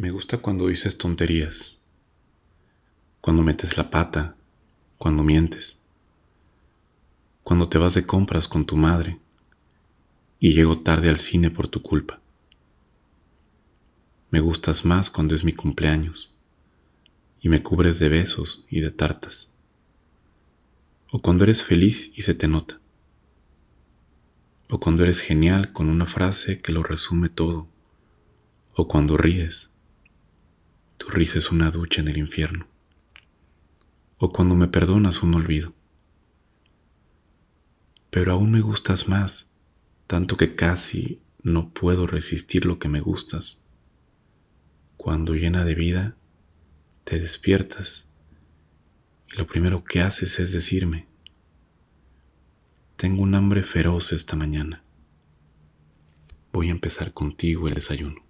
Me gusta cuando dices tonterías, cuando metes la pata, cuando mientes, cuando te vas de compras con tu madre. Y llego tarde al cine por tu culpa. Me gustas más cuando es mi cumpleaños. Y me cubres de besos y de tartas, o cuando eres feliz y se te nota, o cuando eres genial con una frase que lo resume todo, o cuando ríes tu risa es una ducha en el infierno. O cuando me perdonas un olvido. Pero aún me gustas más, tanto que casi no puedo resistir lo que me gustas. Cuando llena de vida, te despiertas y lo primero que haces es decirme, tengo un hambre feroz esta mañana. Voy a empezar contigo el desayuno.